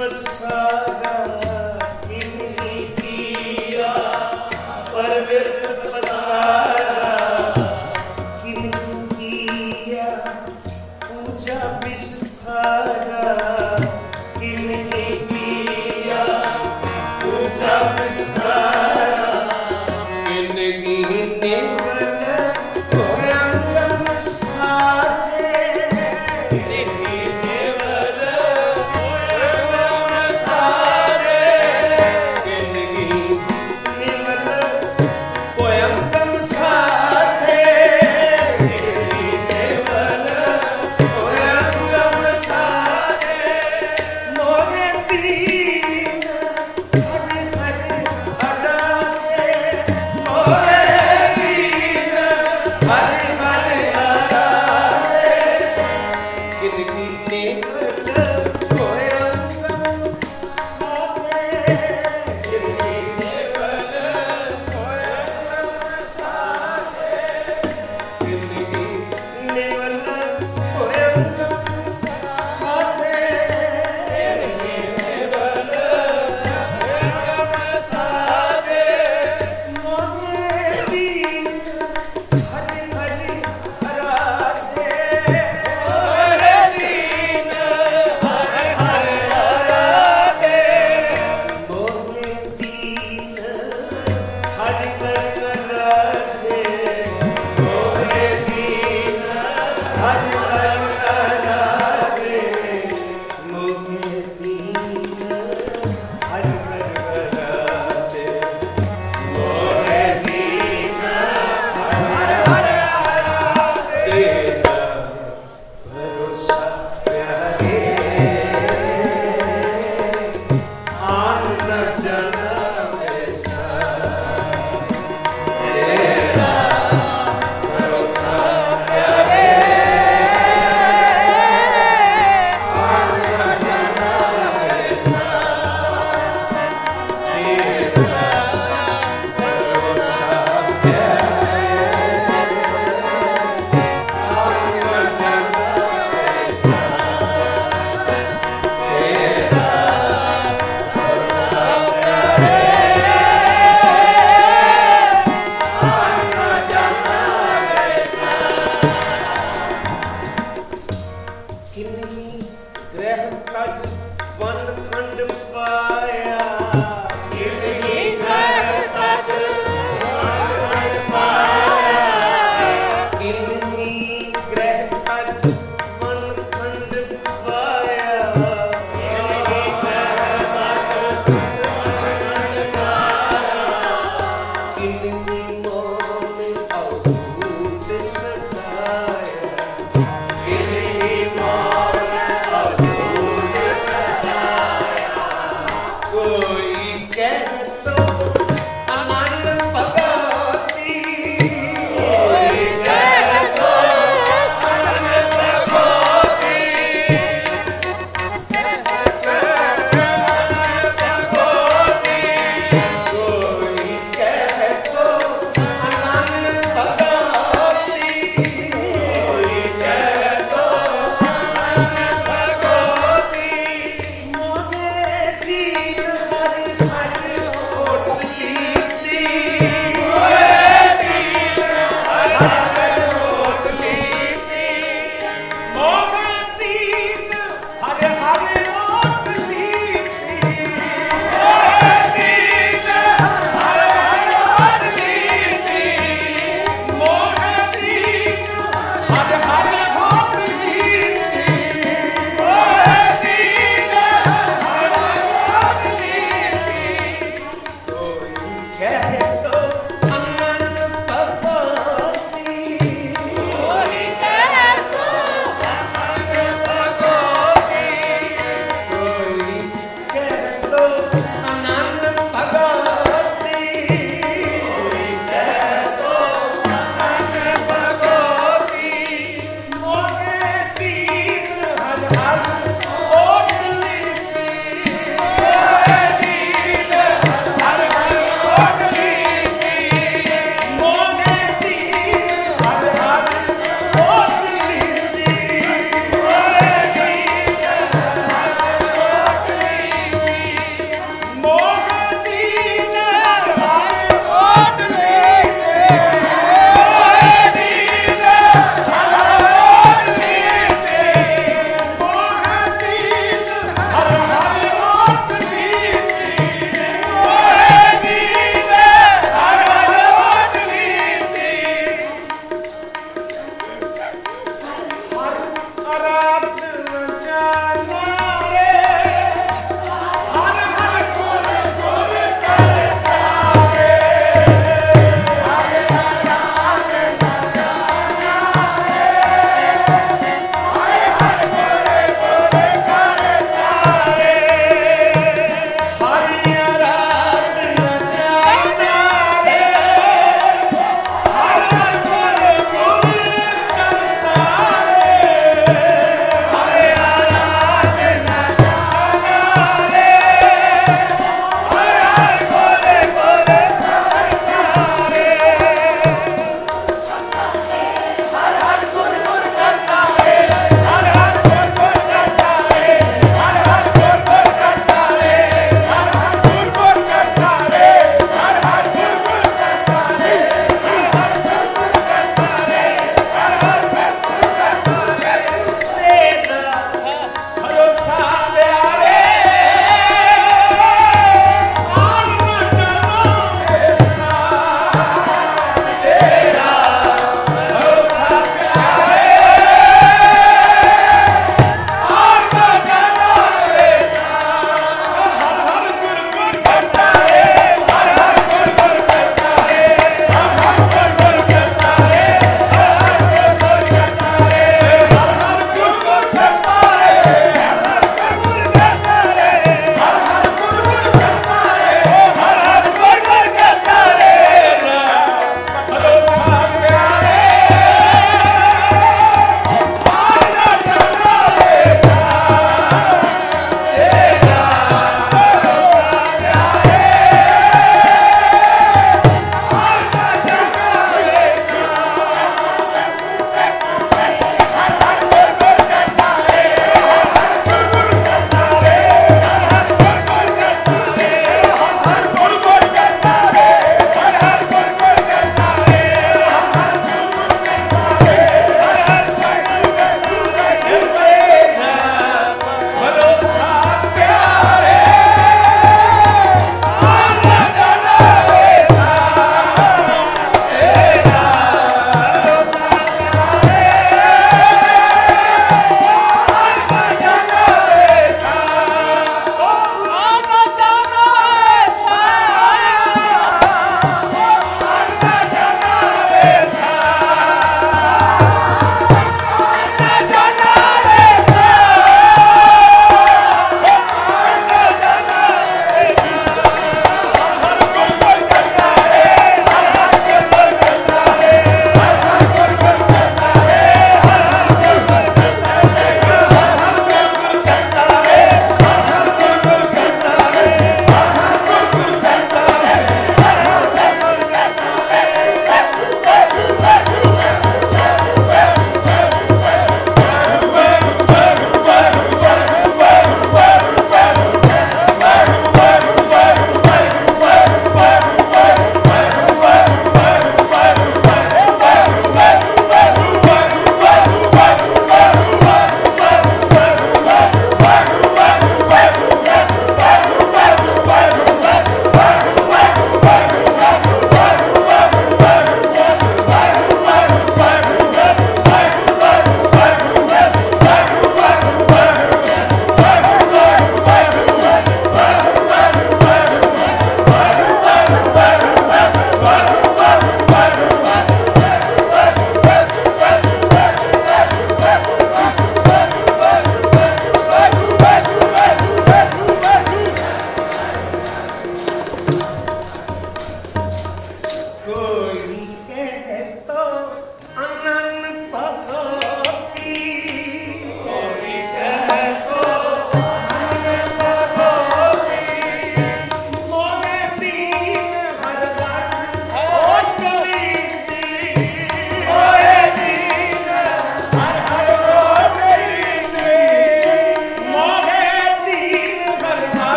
Christmas saga.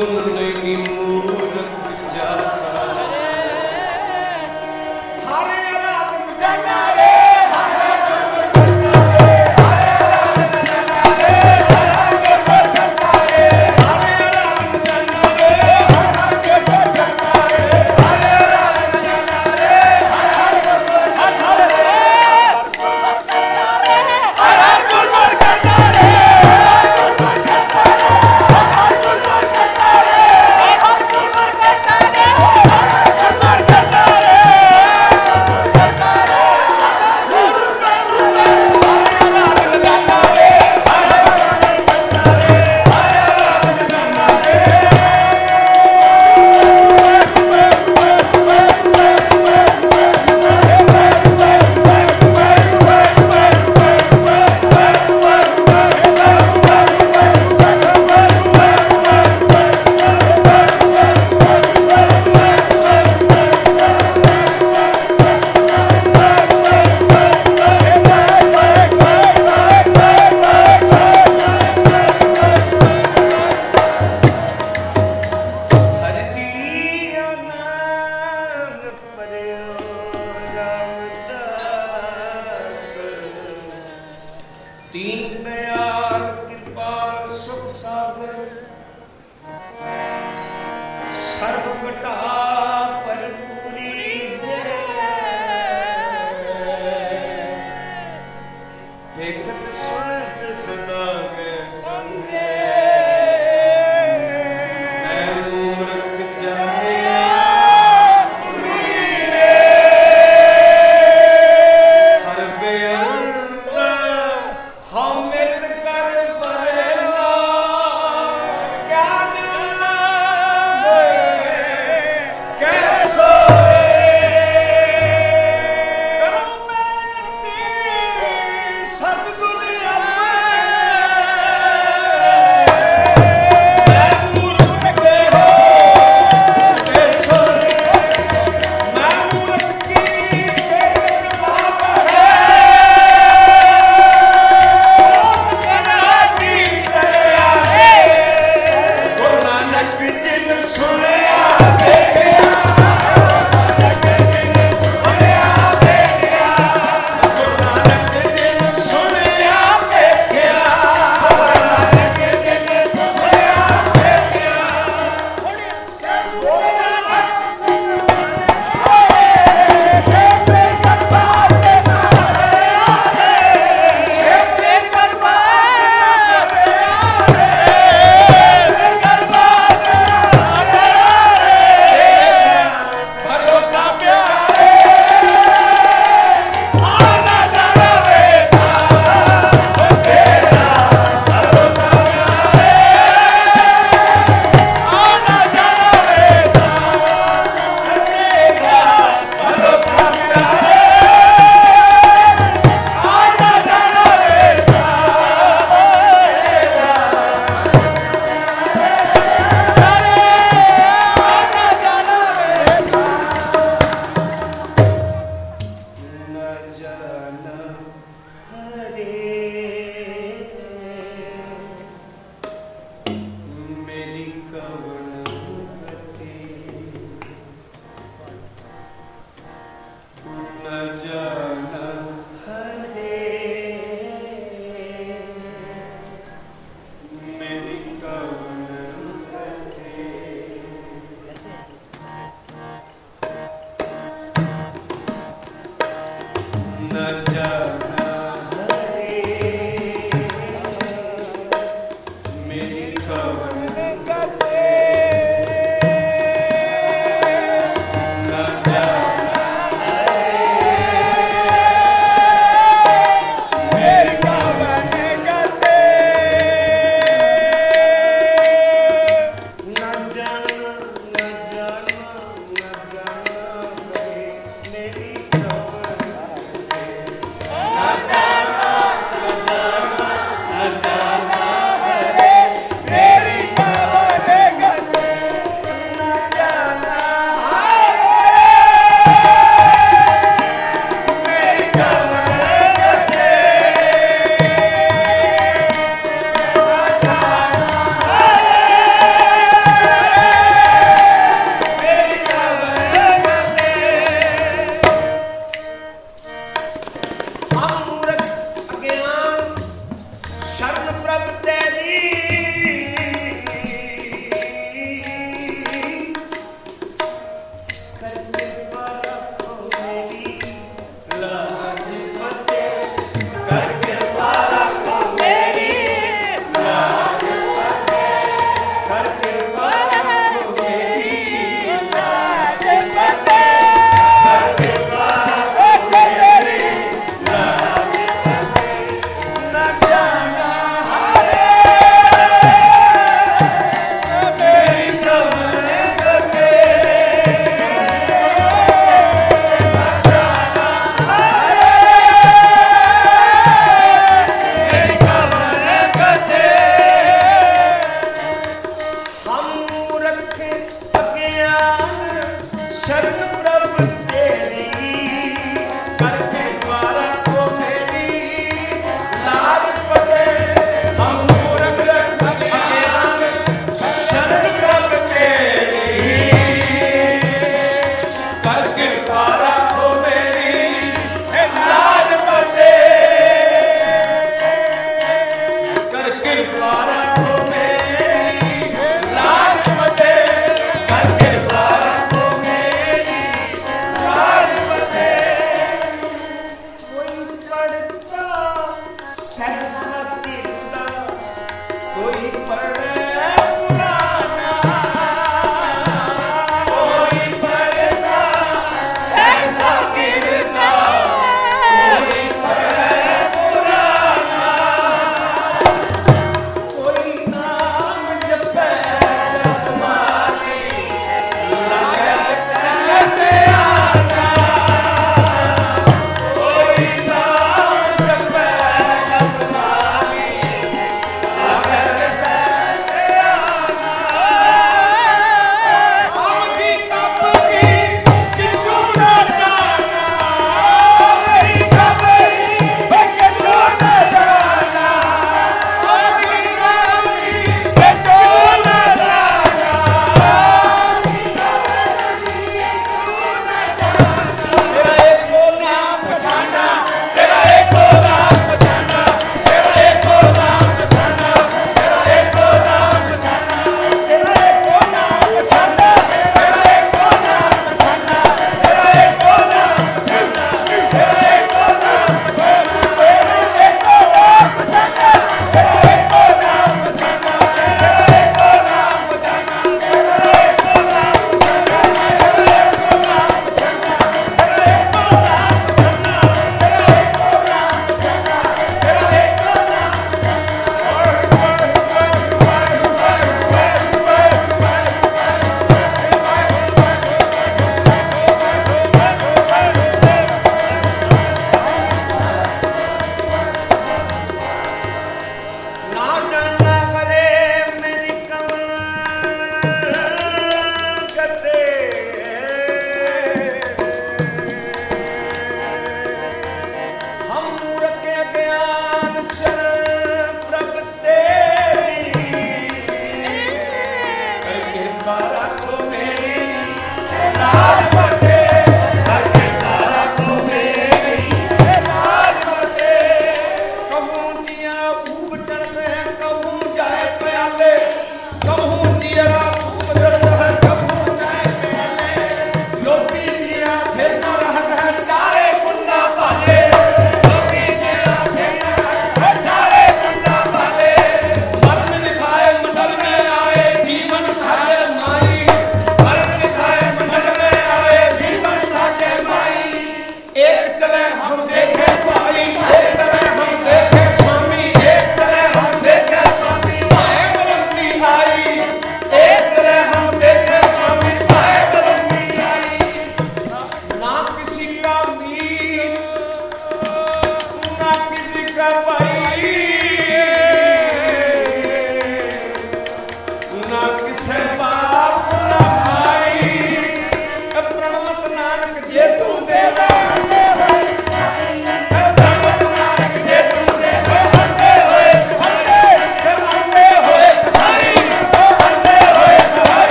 Bruno ਤੀਨ ਦਇਆਲ ਕਿਰਪਾਲ ਸੁਖ ਸਾਗਰ। ਸਰਬ ਘਟਾ